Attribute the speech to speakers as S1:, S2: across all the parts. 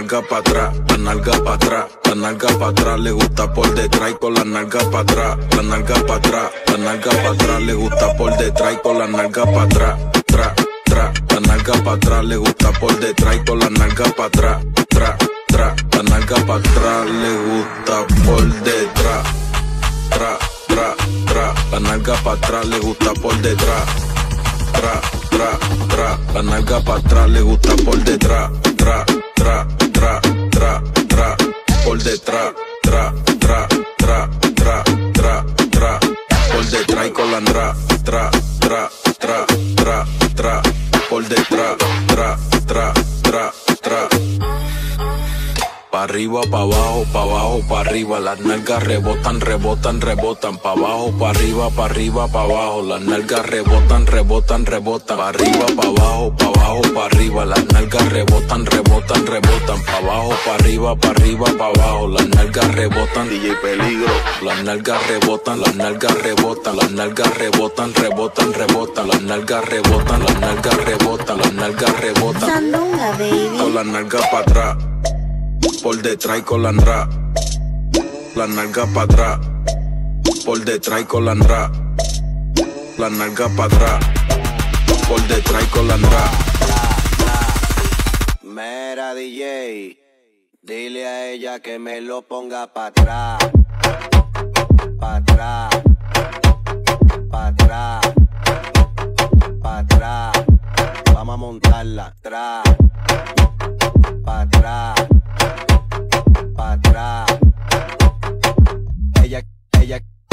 S1: nalga para atrás, la nalga para atrás, la nalga para atrás, le gusta por detrás y con la nalga para atrás, la nalga para atrás, la nalga para atrás, le gusta por detrás y con la nalga para atrás, tra, tra, la nalga para atrás, le gusta por detrás y con la nalga para atrás, tra, tra, la nalga para atrás, le gusta por detrás, tra, tra, tra, la nalga para atrás, le gusta por detrás, tra, tra, tra, la nalga atrás, le gusta por detrás, tra, tra rebotan, rebotan, rebotan, pa' abajo, pa' arriba, pa' arriba, pa' abajo, las nalgas rebotan, rebotan, rebotan, pa' arriba, pa' abajo, pa' abajo, pa' arriba, las nalgas rebotan, rebotan, rebotan, pa' abajo, pa' arriba, pa' arriba, pa' abajo, las nalgas rebotan,
S2: DJ Peligro,
S1: las nalgas rebotan, las nalgas rebotan, las nalgas rebotan, rebotan, rebotan, las nalgas rebotan, las nalgas rebotan, las nalgas rebotan, con las nalgas para atrás, por detrás y con la la nalga para atrás, por detrás con la nra, la nalga para atrás, por detrás con la nra.
S3: Mera DJ, dile a ella que me lo ponga para atrás, para atrás, para atrás, para atrás, vamos a montarla atrás, para atrás, atrás.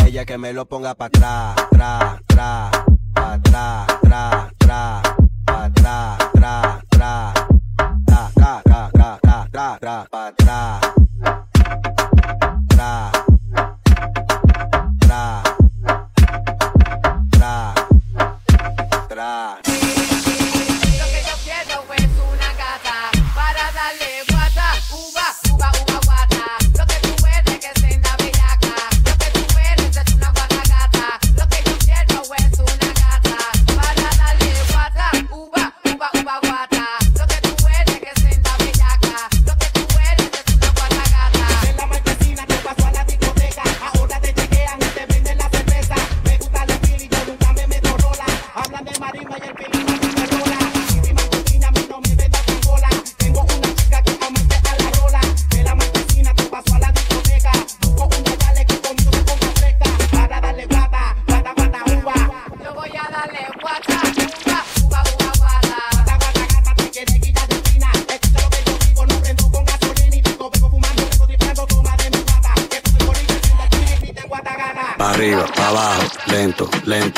S3: Ella que me lo ponga pa' atrás, tra, tra, pa' atrás, tra, tra, pa' atrás, tra,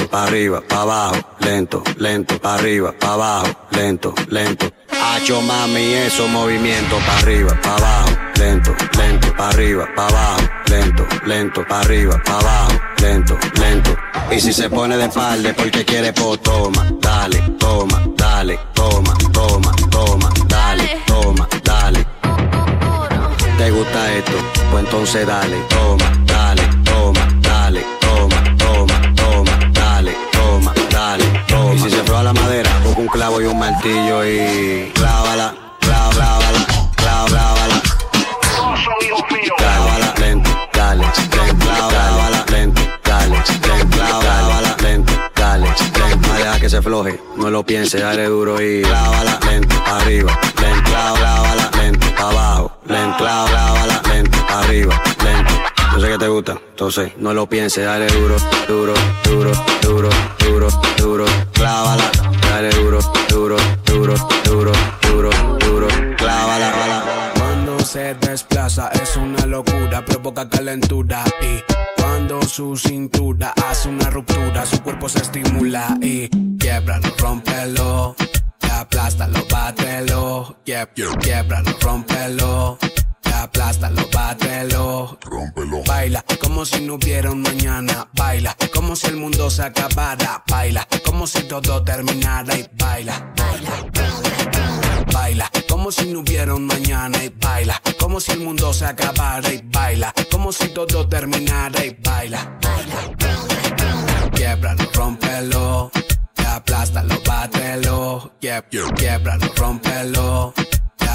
S4: pa' arriba, pa' abajo, lento, lento, pa' arriba, pa' abajo, lento, lento. Hacho mami, eso movimiento para arriba, para abajo, lento, lento, para arriba, para abajo, lento, lento, para arriba, para abajo, lento, lento. Y si se pone de espalda porque quiere, pues toma, dale, toma, dale, toma, toma, toma, dale, toma, dale. ¿Te gusta esto? Pues entonces dale, toma, dale, madera, busca un clavo y un martillo y clávala, clávala, clávala, clávala. Clávala, lento, dale, lento, clávala, lento, dale, lento, clávala, lento, dale, lento. Deja que se floje, no lo piense, dale duro y clávala, lento, arriba, lento, clávala, lento, abajo, lento, clávala, lento, arriba, lento. Yo sé que te gusta, entonces no lo pienses, dale duro, duro, duro, duro,
S5: su cintura hace una ruptura, su cuerpo se estimula y quiebralo, rómpelo, aplástalo, bátelo, Quieb- quiebralo, rómpelo, aplástalo, bátelo,
S6: rómpelo.
S5: Baila como si no hubiera un mañana, baila como si el mundo se acabara, baila como si todo terminara y baila. Baila como si no hubiera un mañana y baila como si el mundo se acabara y baila como si todo terminara y baila. Quiebralo, rómpelo, aplástalo, bátelo. Quieb- Quiebralo, rómpelo,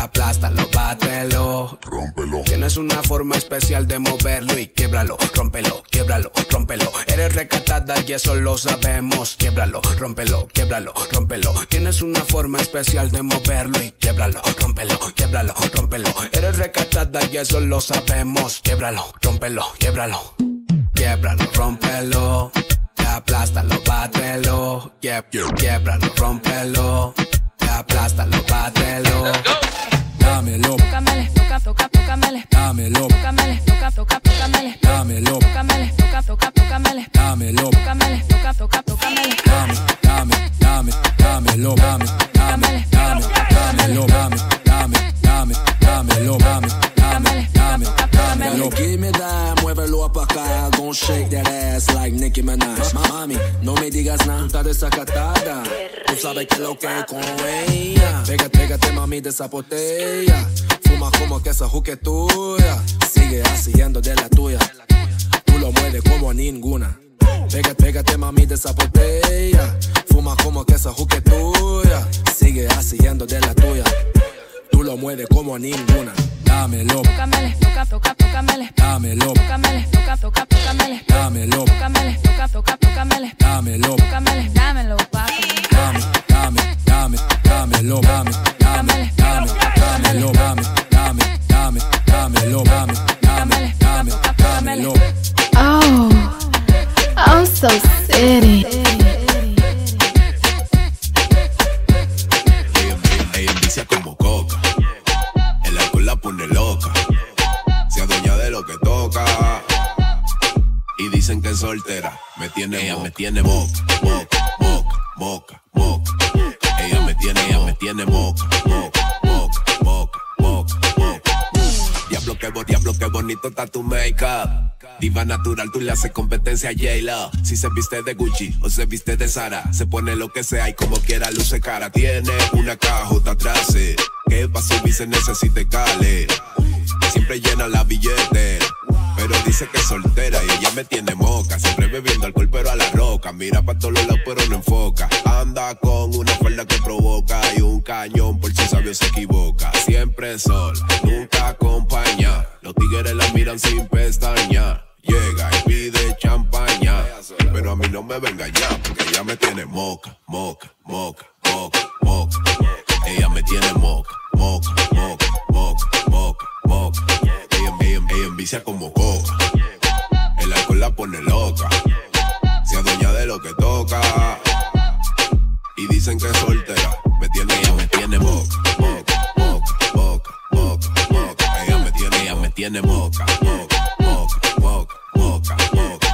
S5: aplástalo, bátelo.
S6: Rómpelo.
S5: Tienes una forma especial de moverlo y quiebralo, rómpelo, quiebralo, rómpelo. Eres recatada y eso lo sabemos. Quiebralo, rómpelo, quiebralo, rómpelo. Tienes una forma especial de moverlo y quiebralo, rómpelo, quiebralo, rómpelo. Eres recatada y eso lo sabemos. Quiebralo, rómpelo, quiebralo. Quiebralo, rómpelo. Aplástalo, bátelo. Quieb- Quiebralo, rómpelo. Aplástalo, bátelo.
S7: Dámelo,
S8: Tócamele, toca, toca, tócamele.
S7: dámelo,
S8: Tócamele, toca, toca, tócamele.
S7: dámelo,
S8: Tócamele, toca, toca, tócamele.
S7: dámelo.
S8: Tócamele, toca, toca, tócamele.
S7: Dame, dame, dame, dámelo, dame, dame, dame, dámelo, dame, dame, dame, dámelo, dame, dame, dame, dámelo. Give me that, muévelo pa' acá, gon' shake that ass like Nicki Minaj. Mami, no me digas nada, está desacatada. Tú sabes que lo que es con ella. Pégate, pégate, mami, de esa botella. Fuma como que esa juque tuya. Sigue haciendo de la tuya. Tú lo mueves como ninguna. Pégate, pégate, mami, de esa botella. Fuma como que esa juque tuya. Sigue haciendo de la tuya. Tú lo mueves como ninguna. Dámelo,
S8: Tócamele, toca, toca, tócamele.
S7: dámelo,
S8: Tócamele, toca, toca, tócamele.
S7: dámelo,
S8: Tócamele, toca, toca, tócamele.
S7: dámelo.
S8: Tócamele, dámelo,
S9: soltera. Me tiene, ella me tiene moca, moca, moca, moca, moca. Ella me tiene, ella me tiene moca, moca, moca, moca, moca. Diablo que, diablo que bonito está tu make-up. Diva natural, tú le haces competencia a J-Lo. Si se viste de Gucci o se viste de Sara, se pone lo que sea y como quiera luce cara. Tiene una cajota atrás, eh, que pa' subir se necesita cale. Siempre llena la billetera. Dice que es soltera y ella me tiene moca. Siempre bebiendo alcohol, pero a la roca. Mira pa' todos lados, pero no enfoca. Anda con una falda que provoca y un cañón por si sabio se equivoca. Siempre sol, nunca acompaña. Los tigres la miran sin pestaña. Llega y pide champaña. Pero a mí no me venga ya, porque ella me tiene moca, moca, moca, moca, moca. Ella me tiene moca, moca, moca, moca, moca, moca. Ella, ella, ella envicia como coca. Pone loca. Se adueña de lo que toca. Y dicen que es soltera. Me tiene, ella me tiene moca, moca, moca, moca. Ella me tiene, ella me tiene moca, moca, moca, moca, moca, moca.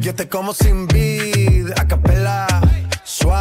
S10: Yo te como sin vid, a capela.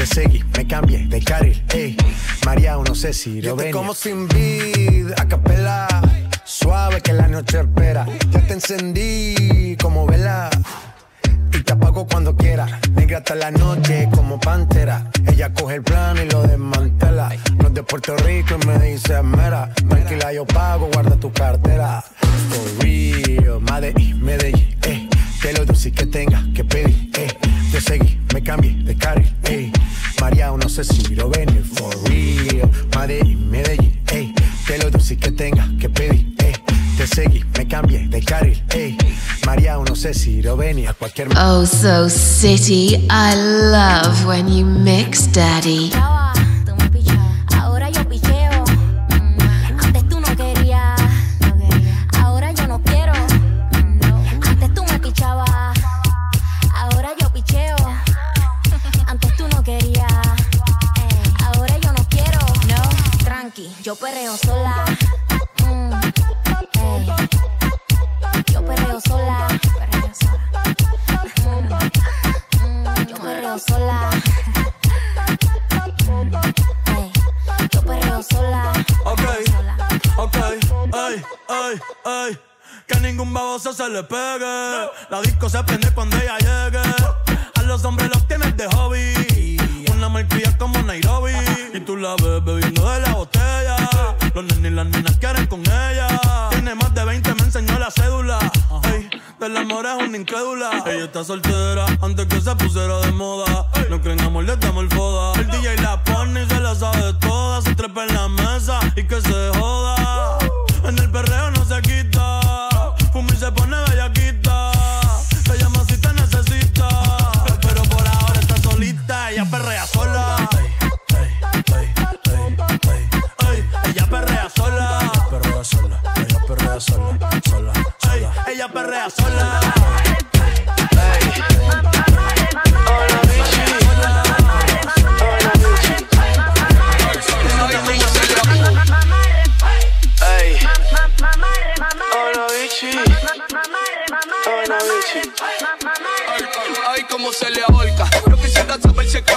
S10: Te seguí, me cambié de carril, eh. María, no sé si lo venir. como sin vid, a capela. Suave que la noche espera. Ya te encendí como vela y te apago cuando quiera. Negra hasta la noche como pantera. Ella coge el plano y lo desmantela. No es de Puerto Rico y me dice mera. Tranquila, yo pago, guarda tu cartera. For real, Medellín, Medellín, eh. Que lo dulce que tenga que pedir, eh. Te seguí, me cambié de carril, eh. María, no sé si lo venir. For real, Medellín, Medellín, eh. Que lo dulce que tenga que pedir, eh. Te seguí, me cambié de carril, eh. María, no sé si lo venía a cualquier
S11: Oh, so city. I love when you mix, daddy.
S12: Sola. Ey, Yo perreo sola. Ok,
S13: ok, ay, ay, ay. Que ningún baboso se le pegue. La disco se prende cuando ella llegue. Del amor es una incrédula. Ella está soltera antes que se pusiera de moda. No creen amor, le damos el foda. El DJ la pone y se la sabe toda. Se trepa en la mesa y que se joda. En el perreo no se quita. Fuma y se pone bellaquita. Te llama si te necesita. Pero por ahora está solita. Ella perrea sola. Ella perrea sola. Perrea sola. Ella perrea. Sola. Ella perrea sola.
S14: Ey. Hola, bichi. Hola, bichi. Ay, cómo se le ahorca. Yo quisiera saber si es que